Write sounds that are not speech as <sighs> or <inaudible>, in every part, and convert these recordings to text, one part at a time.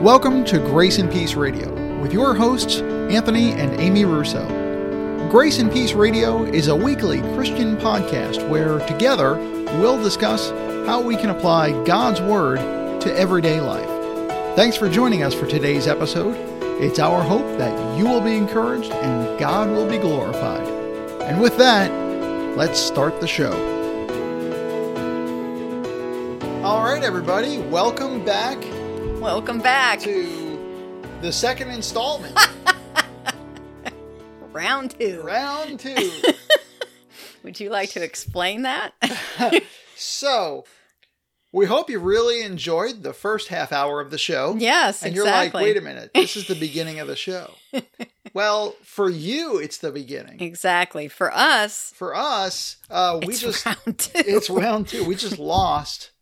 Welcome to Grace and Peace Radio with your hosts, Anthony and Amy Russo. Grace and Peace Radio is a weekly Christian podcast where together we'll discuss how we can apply God's Word to everyday life. Thanks for joining us for today's episode. It's our hope that you will be encouraged and God will be glorified. And with that, let's start the show. All right, everybody, welcome back Welcome back. to the second installment, <laughs> Round two. round two. <laughs> Would you like to explain that? <laughs> So, we hope you really enjoyed the first half hour of the show. yes, And you're like, wait a minute, this is the beginning of the show. well, for you, it's the beginning. Exactly. For us, For us, uh, we just, round two. it's round two. We just lost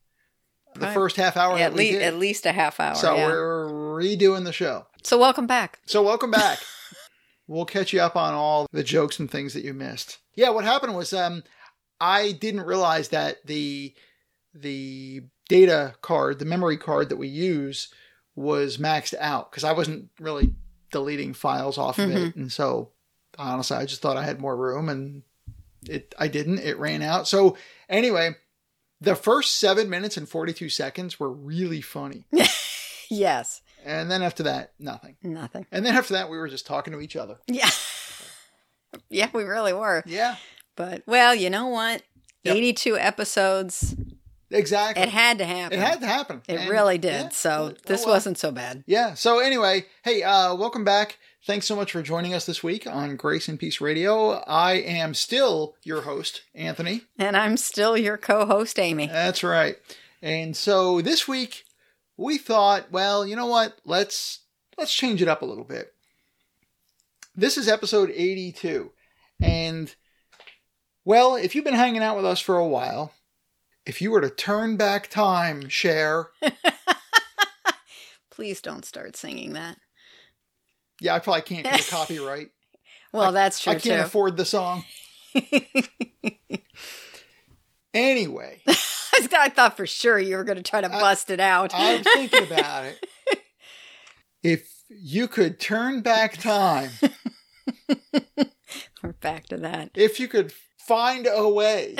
the Right. first half hour at that we least at least a half hour. so yeah. we're redoing the show. so welcome back. So welcome back. <laughs> we'll catch you up on all the jokes and things that you missed. Yeah, what happened was um I didn't realize that the the data card, the memory card that we use was maxed out because I wasn't really deleting files off of it. And so honestly, I just thought I had more room and it I didn't. It ran out. So anyway, the first 7 minutes and 42 seconds were really funny. <laughs> Yes. And then after that, nothing. Nothing. And then after that, we were just talking to each other. Yeah. <laughs> yeah, we really were. Yeah, But well, you know what? Yep. 82 episodes. exactly. It had to happen. It had to happen. It And- really did. yeah, so this oh well. wasn't so bad. Yeah. So anyway, hey, uh, welcome back. Thanks so much for joining us this week on Grace and Peace Radio. I am still your host, Anthony. And I'm still your co-host Amy. That's right. And so this week we thought, well, you know what? Let's let's change it up a little bit. This is episode 82. And well, if you've been hanging out with us for a while, if you were to turn back time, share, <laughs> Please don't start singing that. Yeah, I probably can't get a copyright. <laughs> Well, that's true I can't too. afford the song. <laughs> anyway, <laughs> I thought for sure you were going to try to I- bust it out. I'm thinking about it. If you could turn back time, We're back to that. if you could find a way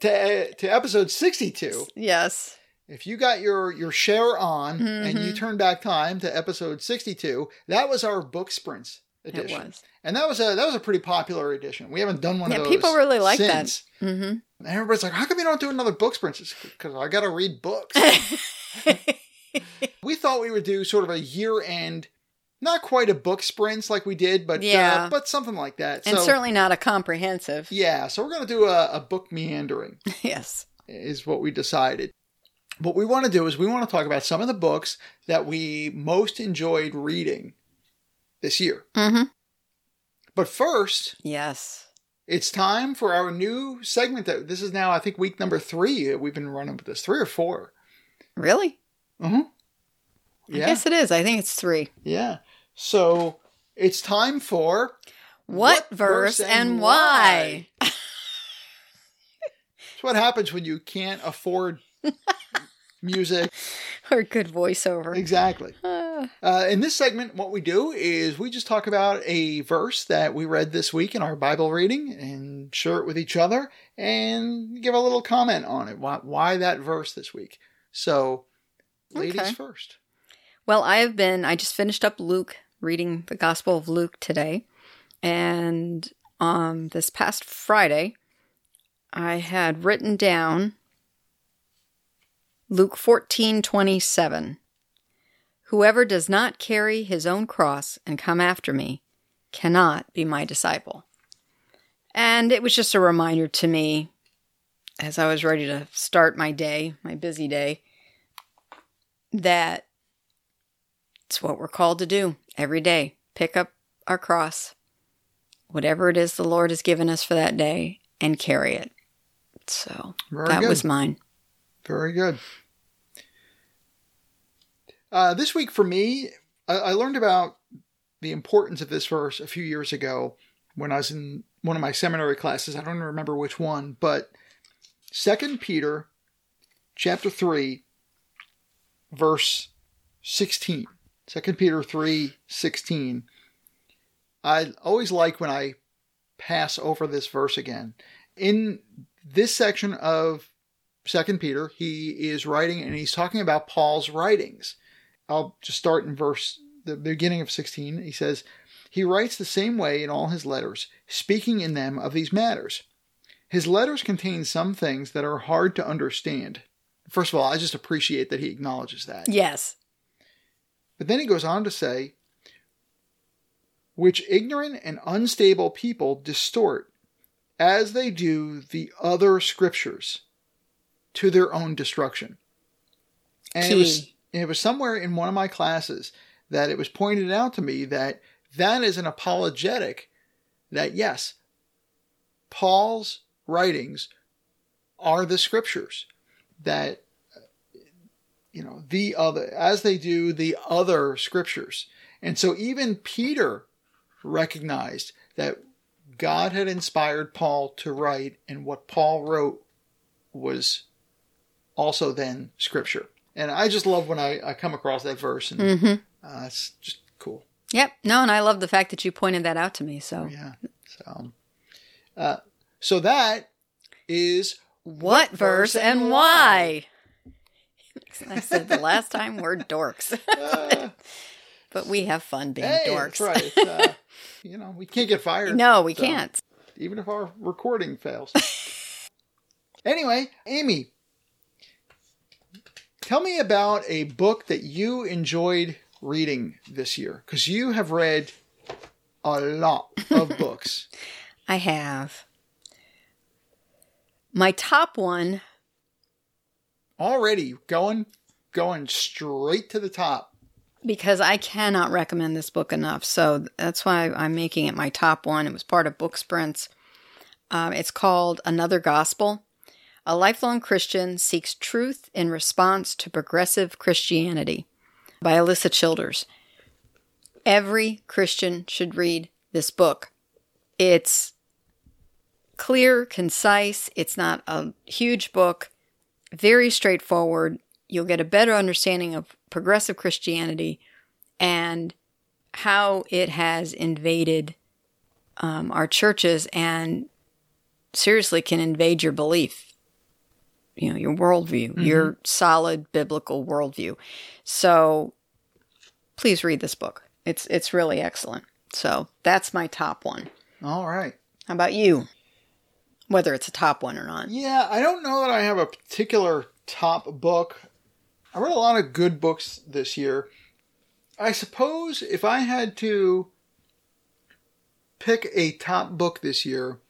to to episode 62, Yes. If you got your your share on and you turn back time to episode 62, that was our book sprints It edition. was. And that was a that was a pretty popular edition. We haven't done one Yeah, of those. people really like that. since. hmm And everybody's like, "How come you don't do another book sprint?" Because I got to read books. <laughs> we thought we would do sort of a year end, not quite a book sprints like we did, but Yeah. uh, but something like that. and so certainly not a comprehensive. yeah, so we're gonna do a, a book meandering <laughs> Yes. is what we decided. What we want to do is we want to talk about some of the books that we most enjoyed reading this year. hmm But first, Yes. it's time for our new segment. That this is now, I think, week number three. We've been running with this three or four. Really? Mm-hmm. I Yeah, guess it is. I think it's three. yeah. So it's time for What, verse and why? <laughs> It's what happens when you can't afford <laughs> music. Or good voiceover. Exactly. <sighs> Ah, Uh, in this segment, what we do is we just talk about a verse that we read this week in our Bible reading and share it with each other and give a little comment on it. Why, why that verse this week? So, ladies Okay. first. well, I have been, I just finished up Luke, reading the Gospel of Luke today. And um, this past Friday, I had written down Luke fourteen twenty seven. Whoever does not carry his own cross and come after me cannot be my disciple. And it was just a reminder to me as I was ready to start my day, my busy day, that it's what we're called to do every day pick up our cross, whatever it is the Lord has given us for that day, and carry it. So Very that good. was mine. Very good. Uh, this week for me, I, I learned about the importance of this verse a few years ago when I was in one of my seminary classes. I don't remember which one, but Second Peter chapter 3 verse 16. 2 Peter 3 16. I always like when I pass over this verse again. In this section of 2 Peter, he is writing and he's talking about Paul's writings. I'll just start in verse the beginning of 16. He says, He writes the same way in all his letters, speaking in them of these matters. His letters contain some things that are hard to understand. First of all, I just appreciate that he acknowledges that. Yes. But then he goes on to say, which ignorant and unstable people distort, as they do the other scriptures, to their own destruction. And it was, it was somewhere in one of my classes that it was pointed out to me that that is an apologetic that, yes, Paul's writings are the scriptures that you know the other as they do the other scriptures and so even peter recognized that god had inspired paul to write and what paul wrote was also then scripture and i just love when i, I come across that verse and Mm-hmm. uh, it's just cool Yep. No, and I love the fact that you pointed that out to me. So, yeah so uh, so that is what verse and why? <laughs> I said the last time we're dorks, uh, <laughs> but we have fun being hey, dorks. that's right <laughs> uh, you know we can't get fired No, we So- can't. even if our recording fails. anyway, Amy, tell me about a book that you enjoyed reading this year because you have read a lot of <laughs> books. I have. My top one, Already going going straight to the top. because I cannot recommend this book enough. So that's why I'm making it my top one. It was part of Book Sprints. Um, it's called Another Gospel. A lifelong Christian seeks truth in response to progressive Christianity by Alisa Childers. Every Christian should read this book. It's clear, concise, it's not a huge book, very straightforward. You'll get a better understanding of progressive Christianity and how it has invaded um, our churches and seriously can invade your belief, you know, your worldview, mm-hmm. your solid biblical worldview. So please read this book. It's it's really excellent. So that's my top one. All right. How about you? Whether it's a top one or not. Yeah, I don't know that I have a particular top book. I read a lot of good books this year. I suppose if I had to pick a top book this year,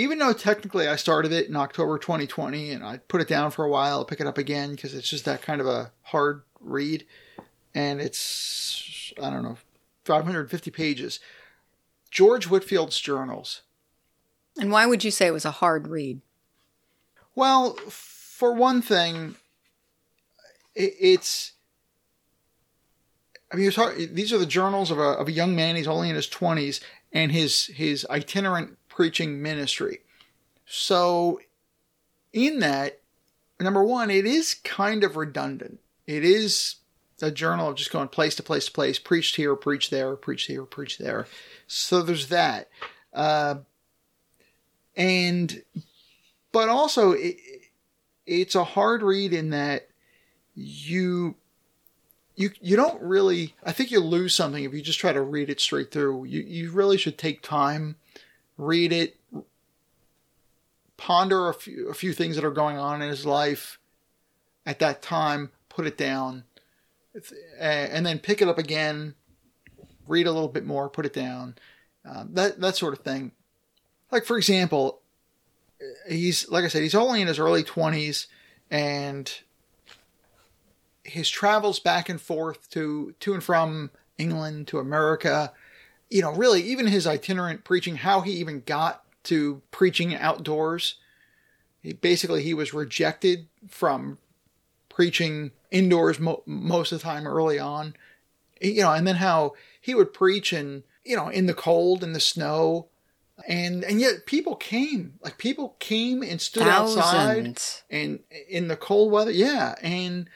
even though technically I started it in October 2020 and I put it down for a while, I'll pick it up again because it's just that kind of a hard read. And it's, I don't know, 550 pages. George Whitefield's journals. And why would you say it was a hard read? Well, for one thing, it's. I mean, it's hard, these are the journals of a of a young man. He's only in his twenties, and his his itinerant preaching ministry. So, in that, number one, it is kind of redundant. It is a journal of just going place to place to place, preached here, preached there, preached here, preached there. So there's that. Uh, and but also it, it's a hard read in that you you you don't really I think you lose something if you just try to read it straight through. You you really should take time, read it, ponder a few a few things that are going on in his life at that time, put it down, and then pick it up again, read a little bit more, put it down, um, that that sort of thing. Like for example, he's like I said, he's only in his early twenties, and his travels back and forth to to and from England to America. You know, really, even his itinerant preaching, how he even got to preaching outdoors. He, basically, he was rejected from preaching indoors mo- most of the time early on. You know, and then how he would preach in you know in the cold and the snow and and yet people came like people came and stood outside and in the cold weather yeah and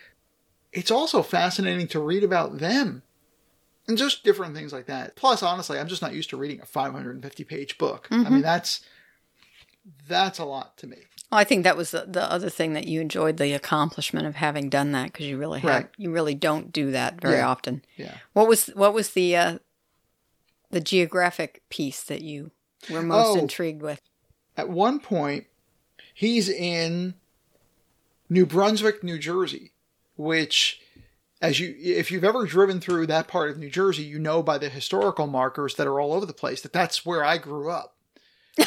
it's also fascinating to read about them and just different things like that. Plus, honestly, I'm just not used to reading a 550 page book. I mean, that's that's a lot to me. Well, I think that was the, the other thing that you enjoyed the accomplishment of having done that because you really have you really don't do that very Yeah. often. Yeah. What was what was the uh, the geographic piece that you were most Oh. intrigued with? At one point, he's in New Brunswick, New Jersey, which as you if you've ever driven through that part of New Jersey, you know by the historical markers that are all over the place that that's where I grew up. <laughs>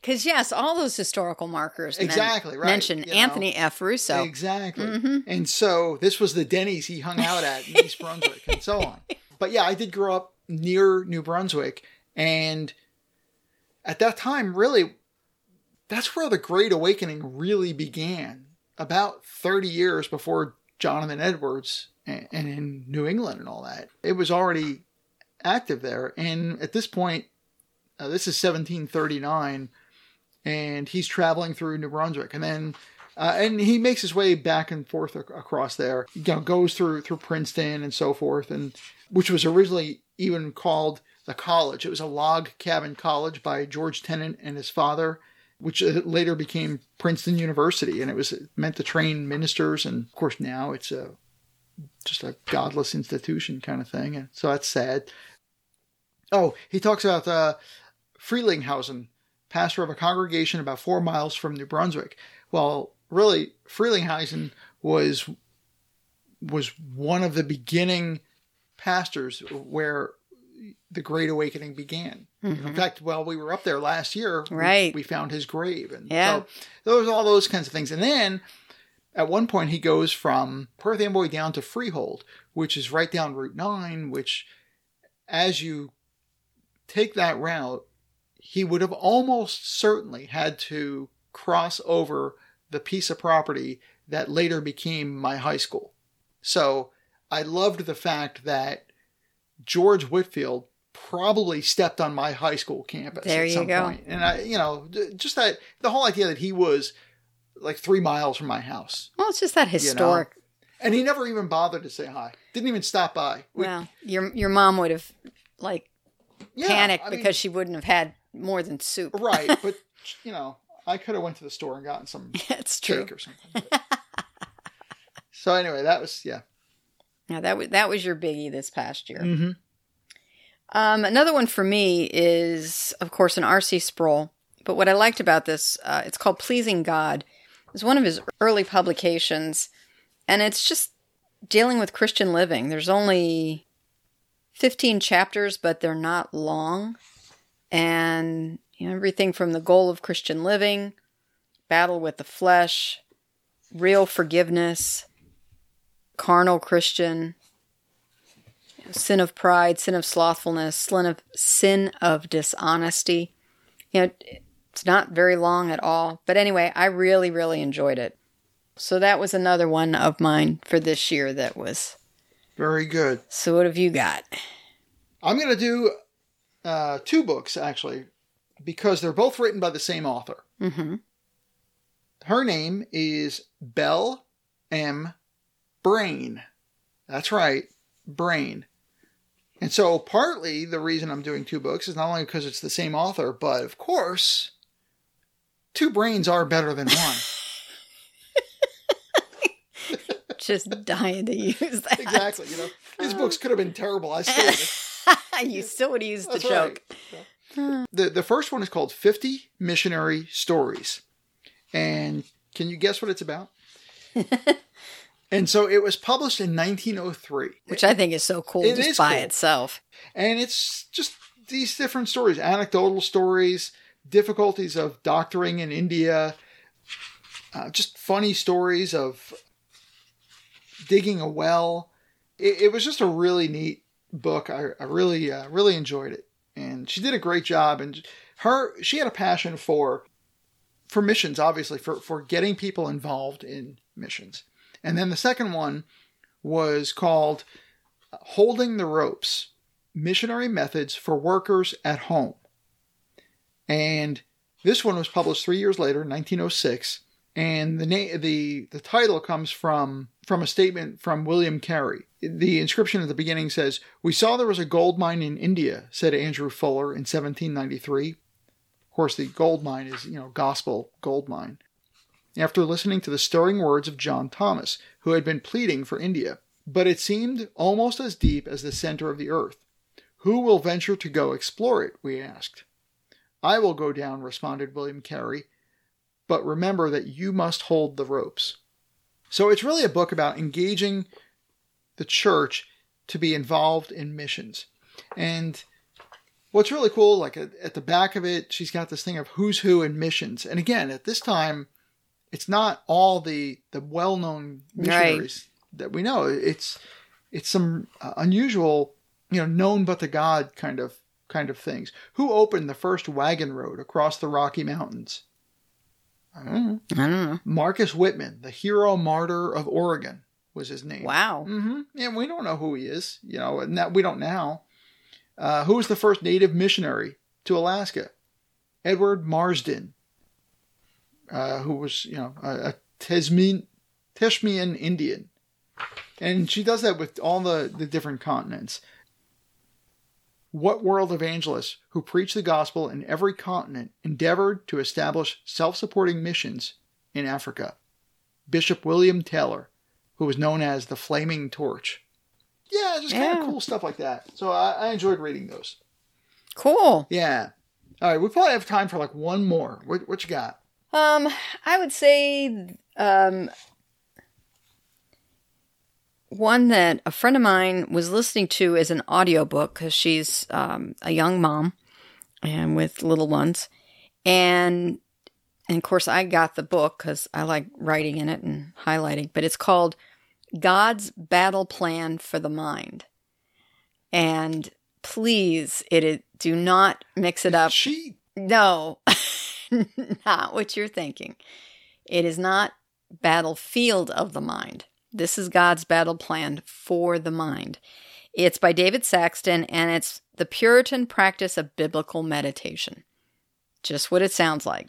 Because yes, all those historical markers men- Exactly, right, mention you know. Anthony F. Russo. Exactly. Mm-hmm. And so this was the Denny's he hung out at in East Brunswick and so on. <laughs> But yeah, I did grow up near New Brunswick. And at that time, really, that's where the Great Awakening really began. About 30 years before Jonathan Edwards and, in New England and all that. It was already active there. And at this point, uh, this is 1739 and he's traveling through New Brunswick, and then uh, and he makes his way back and forth ac- across there. You know, goes through through Princeton and so forth, and which was originally even called the college. It was a log cabin college by George Tennent and his father, which uh, later became Princeton University, and it was meant to train ministers. And of course, now it's a just a godless institution kind of thing, and so that's sad. Oh, he talks about uh, Frelinghuysen, pastor of a congregation about four miles from New Brunswick. Well, really, Frelinghuysen was was one of the beginning pastors where the Great Awakening began. In mm-hmm. fact, while we were up there last year, we- Right. we, found his grave, and Yeah. so those all those kinds of things. And then at one point, he goes from Perth Amboy down to Freehold, which is right down Route Nine. Which, as you take that route, he would have almost certainly had to cross over the piece of property that later became my high school. So I loved the fact that George Whitefield probably stepped on my high school campus There at you some go. point. And I, you know, just that the whole idea that he was like three miles from my house. Well, it's just that historic. And he never even bothered to say hi. Didn't even stop by. We- well, your your mom would have like yeah, panicked I mean, because she wouldn't have had more than soup. right, <laughs> but you know, I could have went to the store and gotten some <laughs> It's true. or something. <laughs> so anyway, that was yeah. Yeah, that was that was your biggie this past year. Mm-hmm. Um, another one for me is, of course, an R.C. Sproul. But what I liked about this, uh, it's called Pleasing God. It's one of his early publications, and it's just dealing with Christian living. There's only 15 chapters, but they're not long. And you know, everything from the goal of Christian living, battle with the flesh, real forgiveness, carnal Christian, sin of pride, sin of slothfulness, sin of sin of dishonesty. You know, it's not very long at all. But anyway, I really, really enjoyed it. So that was another one of mine for this year that was. Very good. So what have you got? I'm going to do uh, two books actually because they're both written by the same author. Mm-hmm. Her name is Belle M. Brain. That's right, Brain. And so, partly the reason I'm doing two books is not only because it's the same author, but of course, two brains are better than one. <laughs> Just dying to use that. exactly. You know, these books could have been terrible. I still <laughs> you still would use the That's joke. right. The the first one is called 50 Missionary Stories. And can you guess what it's about? <laughs> and so it was published in 1903. Which I think is so cool It just is by cool. itself. And it's just these different stories, anecdotal stories, difficulties of doctoring in India, uh, just funny stories of digging a well. It, it was just a really neat book. I, I really, uh, really enjoyed it, and she did a great job. And her, she had a passion for, for missions, obviously, for for getting people involved in missions. And then the second one was called "Holding the Ropes." missionary methods for workers at home. And this one was published three years later, 1906. And the na- the the title comes from from a statement from William Carey. The inscription at the beginning says, We saw there was a gold mine in India, said Andrew Fuller in 1793. Of course, the gold mine is, you know, gospel gold mine. After listening to the stirring words of John Thomas, who had been pleading for India. But it seemed almost as deep as the center of the earth. Who will venture to go explore it? we asked. I will go down, responded William Carey, but remember that you must hold the ropes. So it's really a book about engaging the church to be involved in missions. And what's really cool, like at, the back of it, she's got this thing of who's who in missions. And again, at this time, it's not all the the well known missionaries right. that we know. It's it's some uh, unusual, you know, known but the God kind of kind of things. Who opened the first wagon road across the Rocky Mountains? I don't know. I don't know. Marcus Whitman, the hero martyr of Oregon, was his name. Wow. Mm-hmm. Yeah, we don't know who he is. You know, and that we don't now. Uh, who was the first native missionary to Alaska? Edward Marsden, uh, who was, you know, a, a Tasman, Tasmanian Indian. And she does that with all the, the different continents. What world evangelists who preach the gospel in every continent endeavored to establish self supporting missions in Africa? Bishop William Taylor, who was known as the Flaming Torch. Yeah, just kind yeah. of cool stuff like that. So I, I enjoyed reading those. Cool. Yeah. All right, we probably have time for like one more. What, what you got? Um, I would say um one that a friend of mine was listening to as an audiobook because she's um, a young mom and with little ones. And, and of course, I got the book because I like writing in it and highlighting, but it's called God's Battle Plan for the Mind. And please, it, it do not mix it up. She no, <laughs> <laughs> not what you're thinking. It is not battlefield of the mind. This is God's battle plan for the mind. It's by David Saxton and it's the Puritan practice of biblical meditation. Just what it sounds like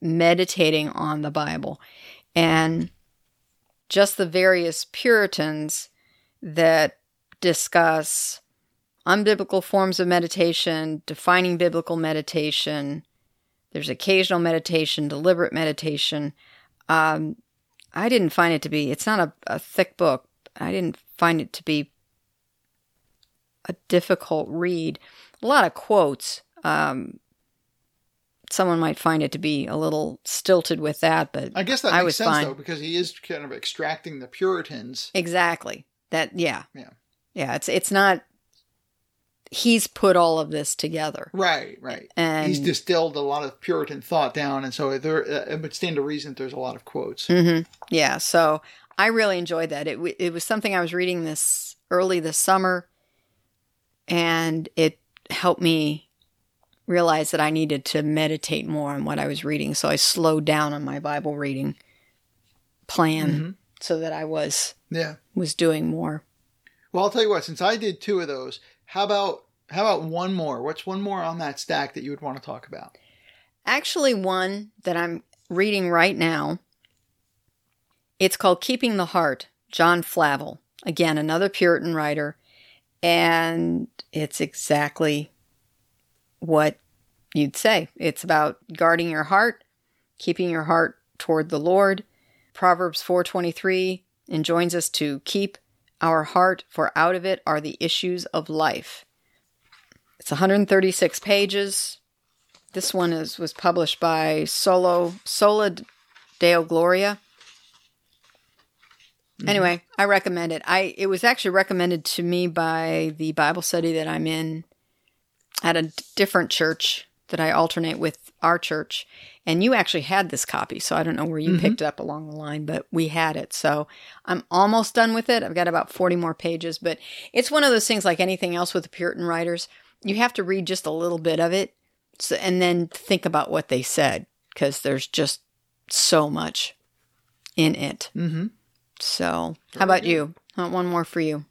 meditating on the Bible. And just the various Puritans that discuss unbiblical forms of meditation, defining biblical meditation. There's occasional meditation, deliberate meditation. Um, I didn't find it to be, it's not a, a thick book. I didn't find it to be a difficult read. A lot of quotes. Um, someone might find it to be a little stilted with that, but I guess that I makes sense fine. though because he is kind of extracting the Puritans. Exactly. That yeah. Yeah. Yeah, it's it's not he's put all of this together. Right, right. And he's distilled a lot of Puritan thought down, and so there uh, it would stand to reason there's a lot of quotes. Mm-hmm. Yeah, so I really enjoyed that. It it was something I was reading this early this summer, and it helped me realize that I needed to meditate more on what I was reading. So I slowed down on my Bible reading plan mm-hmm. so that I was yeah was doing more. Well, I'll tell you what. Since I did two of those, how about how about one more? What's one more on that stack that you would want to talk about? Actually, one that I'm reading right now. It's called Keeping the Heart, John Flavel. Again, another Puritan writer. And it's exactly what you'd say. It's about guarding your heart, keeping your heart toward the Lord. Proverbs 4:23 enjoins us to keep our heart, for out of it are the issues of life. It's 136 pages. This one is was published by Solo Sola Deo Gloria. Mm-hmm. Anyway, I recommend it. I it was actually recommended to me by the Bible study that I'm in at a different church that I alternate with our church. And you actually had this copy, so I don't know where you mm-hmm. picked it up along the line, but we had it. So I'm almost done with it. I've got about 40 more pages, but it's one of those things like anything else with the Puritan writers. You have to read just a little bit of it so, and then think about what they said because there's just so much in it. Mm-hmm. So, how about you? one more for you.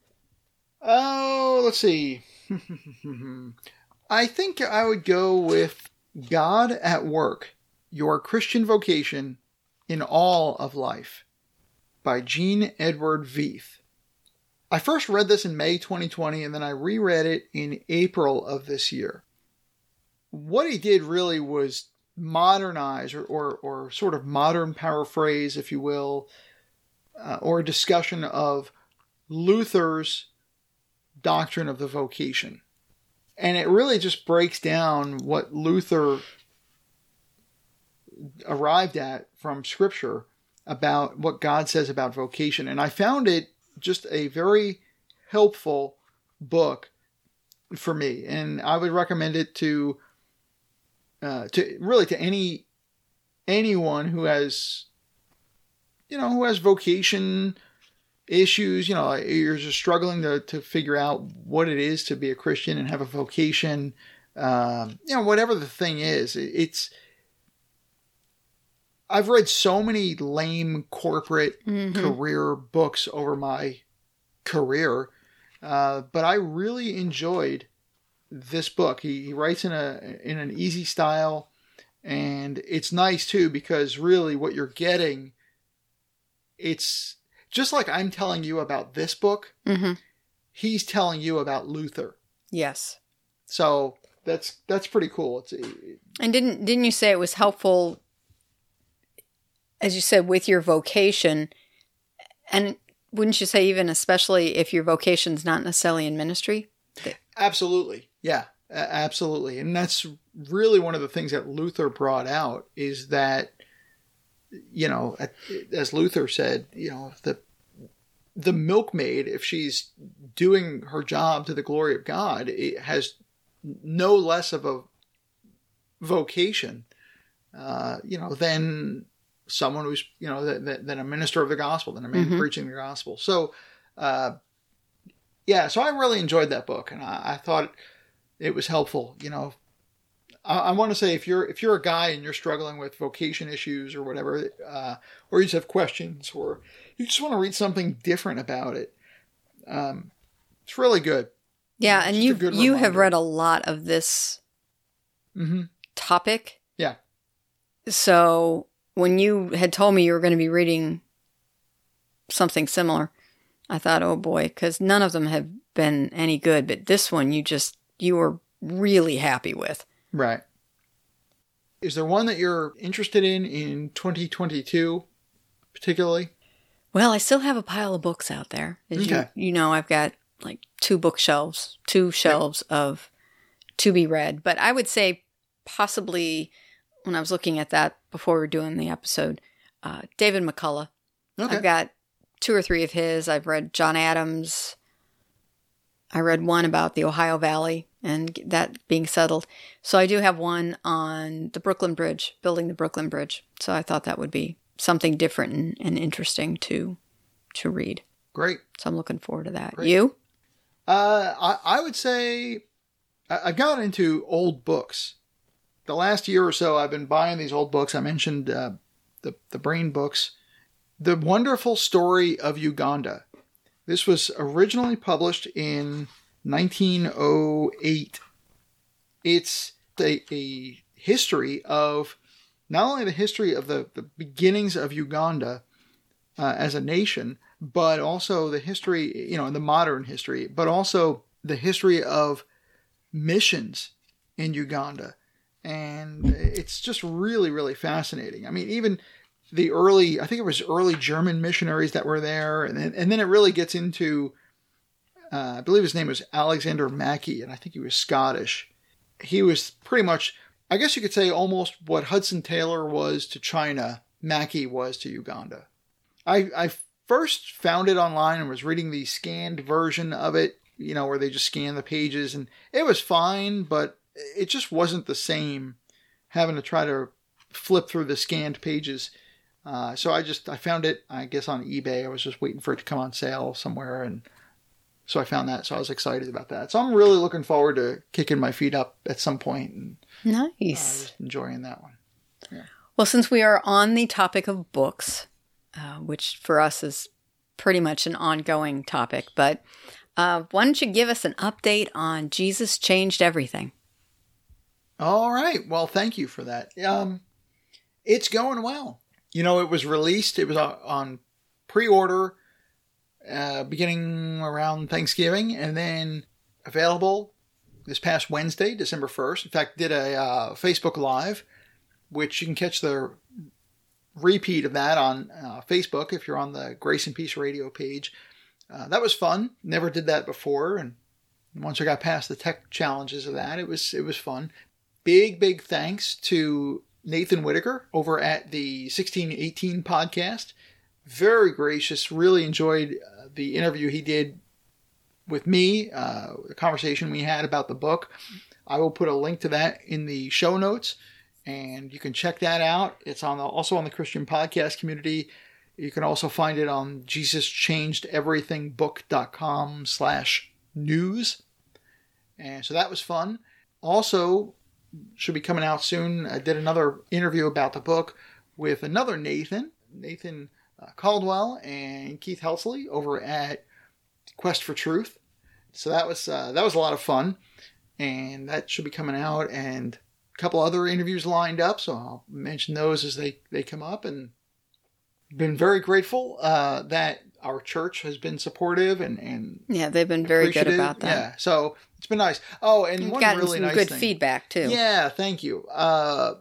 Oh, let's see. <laughs> I think I would go with God at Work Your Christian Vocation in All of Life by Gene Edward Veith. I first read this in May 2020 and then I reread it in April of this year. What he did really was modernize or, or, or sort of modern paraphrase, if you will, uh, or a discussion of Luther's doctrine of the vocation. And it really just breaks down what Luther arrived at from Scripture about what God says about vocation. And I found it just a very helpful book for me. And I would recommend it to uh, to really to any anyone who has you know who has vocation issues you know you're just struggling to, to figure out what it is to be a christian and have a vocation um, you know whatever the thing is it's i've read so many lame corporate Mm-hmm. career books over my career uh, but i really enjoyed this book. He, he writes in a in an easy style, and it's nice too because really what you're getting, it's just like I'm telling you about this book. hmm He's telling you about Luther. Yes. So that's that's pretty cool. It's And didn't didn't you say it was helpful, as you said, with your vocation, and wouldn't you say even especially if your vocation's not necessarily in ministry? absolutely yeah, absolutely, and that's really one of the things that Luther brought out is that you know, as Luther said, you know, the the milkmaid, if she's doing her job to the glory of God, it has no less of a vocation, uh, you know, than someone who's, you know, than, than a minister of the gospel, than a man Mhm. preaching the gospel. So, uh, yeah, so I really enjoyed that book, and I, I thought it was helpful. You know, I, want to say if you're if you're a guy and you're struggling with vocation issues or whatever, uh, or you just have questions, or you just want to read something different about it, um, it's really good. Yeah, Just and you you have read a lot of this hmm topic. Yeah. So when you had told me you were going to be reading something similar, I thought, oh boy, because none of them have been any good. But this one, you just you were really happy with. Right. Is there one that you're interested in in 2022, particularly? Well, I still have a pile of books out there. As Okay. you, you know, I've got like two bookshelves, two shelves of to be read. But I would say possibly when I was looking at that before we were doing the episode, uh, David McCullough. Okay. I've got two or three of his. I've read John Adams. I read one about the Ohio Valley and that being settled. So I do have one on the Brooklyn Bridge, building the Brooklyn Bridge. So I thought that would be something different and, and interesting to to read. Great. So I'm looking forward to that. Great. You? Uh, I, I would say I, I got into old books. The last year or so, I've been buying these old books. I mentioned uh, the the Brain books, "The Wonderful Story of Uganda." This was originally published in 1908. It's a, a history of not only the history of the, the beginnings of Uganda uh, as a nation, but also the history, you know, the modern history, but also the history of missions in Uganda. And it's just really, really fascinating. I mean, even the early, I think it was early German missionaries that were there. And then, and then it really gets into, uh, I believe his name was Alexander Mackay, and I think he was Scottish. He was pretty much, I guess you could say, almost what Hudson Taylor was to China, Mackay was to Uganda. I, I first found it online and was reading the scanned version of it, you know, where they just scan the pages, and it was fine, but it just wasn't the same having to try to flip through the scanned pages. Uh, so I just I found it, I guess, on eBay. I was just waiting for it to come on sale somewhere, and so I found that. So I was excited about that. So I'm really looking forward to kicking my feet up at some point and uh, Nice. just enjoying that one. Well, since we are on the topic of books, uh, which for us is pretty much an ongoing topic, but uh, why don't you give us an update on Jesus Changed Everything? All right. Well, thank you for that. Um, it's going well. You know, it was released. It was on- on pre-order uh, beginning around Thanksgiving, and then available this past Wednesday, December first. In fact, did a uh, Facebook Live, which you can catch the repeat of that on uh, Facebook if you're on the Grace and Peace Radio page. Uh, that was fun. Never did that before, and once I got past the tech challenges of that, it was it was fun. Big big thanks to Nathan Whitaker over at the 1618 podcast. Very gracious. Really enjoyed uh, the interview he did with me, uh, the conversation we had about the book. I will put a link to that in the show notes, and you can check that out. It's on the, also on the Christian podcast community. You can also find it on JesusChangedEverythingBook.com slash news. And so that was fun. Also, should be coming out soon. I did another interview about the book with another Nathan, Nathan uh, Caldwell and Keith Helsley over at Quest for Truth. So that was uh, that was a lot of fun, and that should be coming out. And a couple other interviews lined up, so I'll mention those as they they come up. And been very grateful uh, that our church has been supportive and and yeah, they've been very good about that. Yeah, so it's been nice. Oh, and You've one gotten really some nice good thing. feedback too. Yeah, thank you. Uh,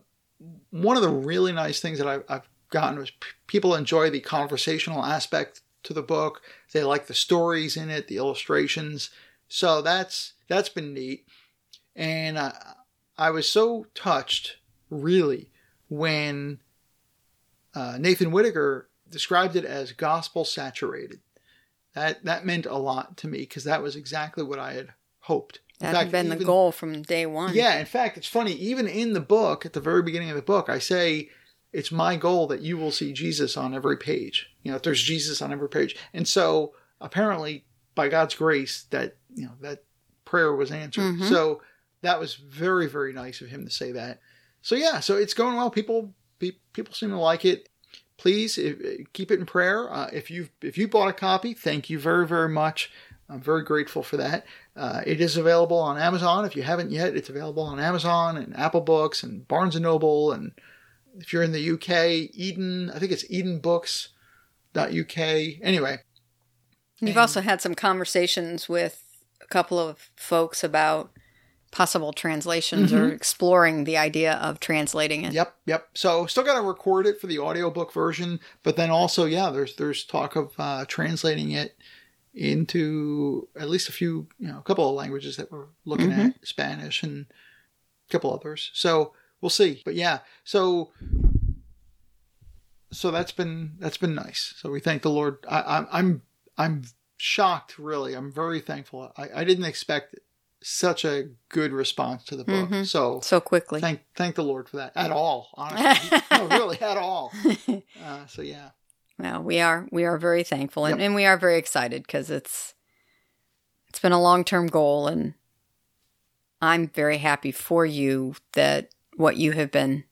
one of the really nice things that I've, I've gotten was p- people enjoy the conversational aspect to the book. They like the stories in it, the illustrations. So that's that's been neat. And I, I was so touched, really, when uh, Nathan Whitaker described it as gospel saturated. That that meant a lot to me because that was exactly what I had hoped. That had fact, been the goal from day one. yeah, in fact, it's funny. Even in the book, at the very beginning of the book, I say it's my goal that you will see Jesus on every page. You know, if there's Jesus on every page, and so apparently, by God's grace, that you know that prayer was answered. Mhm. So that was very, very nice of him to say that. So yeah, so it's going well. People, pe- people seem to like it. Please if, keep it in prayer. Uh, if you if you bought a copy, thank you very, very much. I'm very grateful for that. Uh, it is available on Amazon. If you haven't yet, it's available on Amazon and Apple Books and Barnes and Noble. And if you're in the UK, Eden, I think it's EdenBooks.uk. Anyway, You've And- also had some conversations with a couple of folks about possible translations or exploring the idea of translating it. Yep, yep. So still got to record it for the audiobook version, but then also, yeah, there's there's talk of uh, translating it into at least a few, you know, a couple of languages that we're looking Mhm. at, Spanish and a couple others. So we'll see. But yeah, so so that's been that's been nice. So we thank the Lord. I, I'm I'm I'm shocked, really. I'm very thankful. I, I didn't expect such a good response to the book. Mhm. So So quickly. thank thank the Lord for that at all. Honestly, <laughs> no, really at all. <laughs> Uh, so yeah, Well, we are we are very thankful and, Yep. and we are very excited because it's it's been a long term goal and I'm very happy for you that what you have been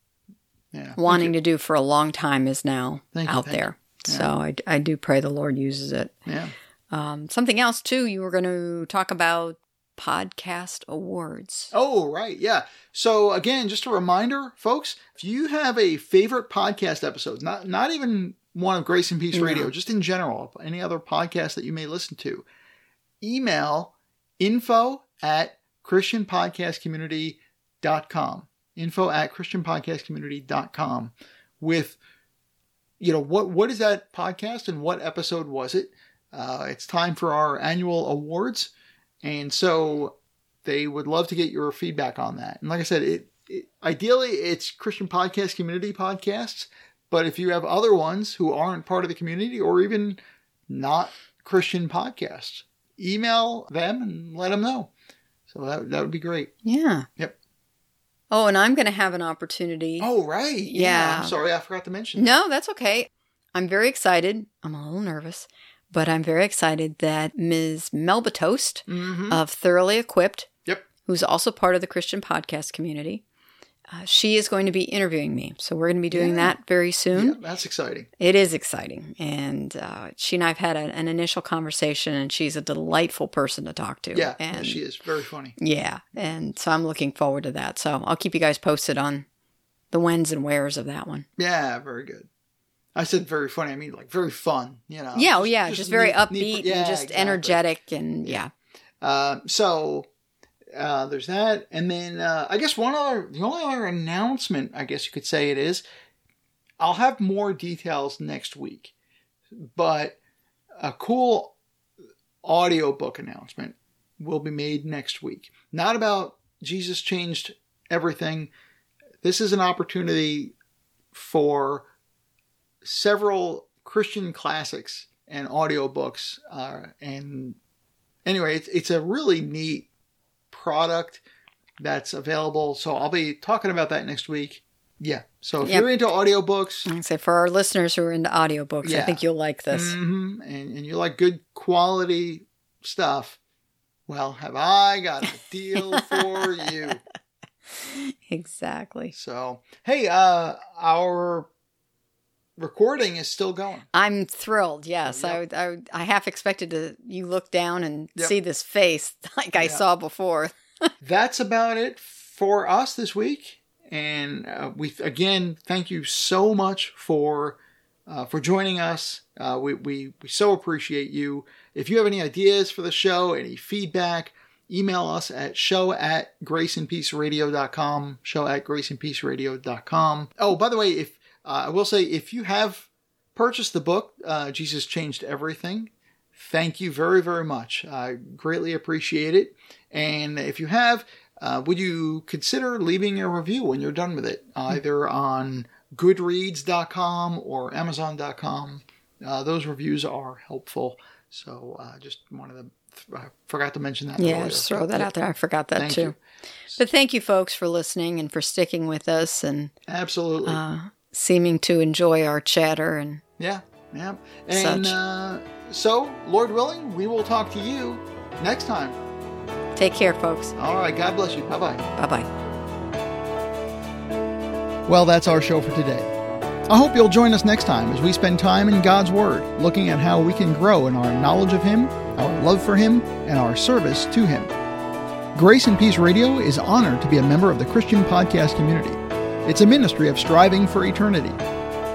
yeah. wanting to do for a long time is now Thank out thank there. you. So I, I do pray the Lord uses it. Yeah. Um, something else too. You were going to talk about podcast awards. Oh, right. Yeah. So again, just a reminder, folks, if you have a favorite podcast episode, not not even one of Grace and Peace No. Radio, just in general, any other podcast that you may listen to, email info at christianpodcastcommunity.com. Info at christianpodcastcommunity.com with you know what what is that podcast and what episode was it? Uh, it's time for our annual awards. And so they would love to get your feedback on that. And like I said, it, it ideally it's Christian podcast community podcasts, but if you have other ones who aren't part of the community or even not Christian podcasts, email them and let them know. So that that would be great. Yeah. Yep. Oh, and I'm going to have an opportunity. Oh right, Yeah. I'm sorry, I forgot to mention. No, that's okay. I'm very excited. I'm a little nervous, but I'm very excited that Ms. Melba Toast Mm-hmm. of Thoroughly Equipped, Yep. who's also part of the Christian podcast community, uh, she is going to be interviewing me. So we're going to be doing Yeah. that very soon. Yeah, that's exciting. It is exciting. And uh, she and I have had a, an initial conversation, and she's a delightful person to talk to. Yeah, and she is very funny. Yeah. And so I'm looking forward to that. So I'll keep you guys posted on the whens and wheres of that one. Yeah, very good. I said very funny. I mean like very fun. You know. Yeah, oh yeah, just, very neat- upbeat neat- yeah, and just exactly. energetic and yeah. Uh, so uh, there's that, and then uh, I guess one other, the only other announcement, I guess you could say it is, I'll have more details next week, but a cool audiobook announcement will be made next week. Not about Jesus changed everything. This is an opportunity for several Christian classics and audiobooks uh, and anyway, it's, it's a really neat product that's available. So I'll be talking about that next week. Yeah. So if Yep. you're into audiobooks I say for our listeners who are into audiobooks, I think you'll like this. mhm, and, and you like good quality stuff, well, have I got a deal <laughs> for you? Exactly. So, hey, uh, our recording is still going. I'm thrilled. Yes, Yep. I, I I half expected to you look down and Yep. see this face <laughs> like I Yeah. saw before. <laughs> that's about it for us this week. And uh, we again thank you so much for uh, for joining us. Uh, we, we we so appreciate you. If you have any ideas for the show, any feedback, email us at show at graceandpeaceradio.com. Show at graceandpeaceradio.com. Oh, by the way, if uh, I will say, if you have purchased the book, uh, Jesus Changed Everything, thank you very, very much. I greatly appreciate it. And if you have, uh, would you consider leaving a review when you're done with it, either on goodreads.com or amazon.com? Uh, those reviews are helpful. So uh, just wanted to, I forgot to mention that. Yeah, earlier. just throw that Yeah, out there. I forgot that Thank too. you. But thank you, folks, for listening and for sticking with us and Absolutely. uh, seeming to enjoy our chatter. And Yeah, yeah. And uh, so, Lord willing, we will talk to you next time. take care, folks. All right, God bless you. Bye bye. Bye bye. Well, that's our show for today. I hope you'll join us next time as we spend time in God's Word, looking at how we can grow in our knowledge of Him, our love for Him, and our service to Him. Grace and Peace Radio is honored to be a member of the Christian podcast community. It's a ministry of striving for eternity.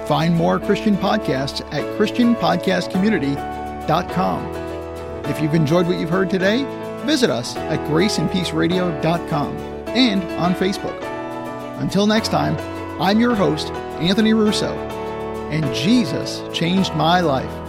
Find more Christian podcasts at ChristianPodcastCommunity.com. If you've enjoyed what you've heard today, visit us at graceandpeaceradio.com and on Facebook. Until next time, I'm your host, Anthony Russo, and Jesus changed my life.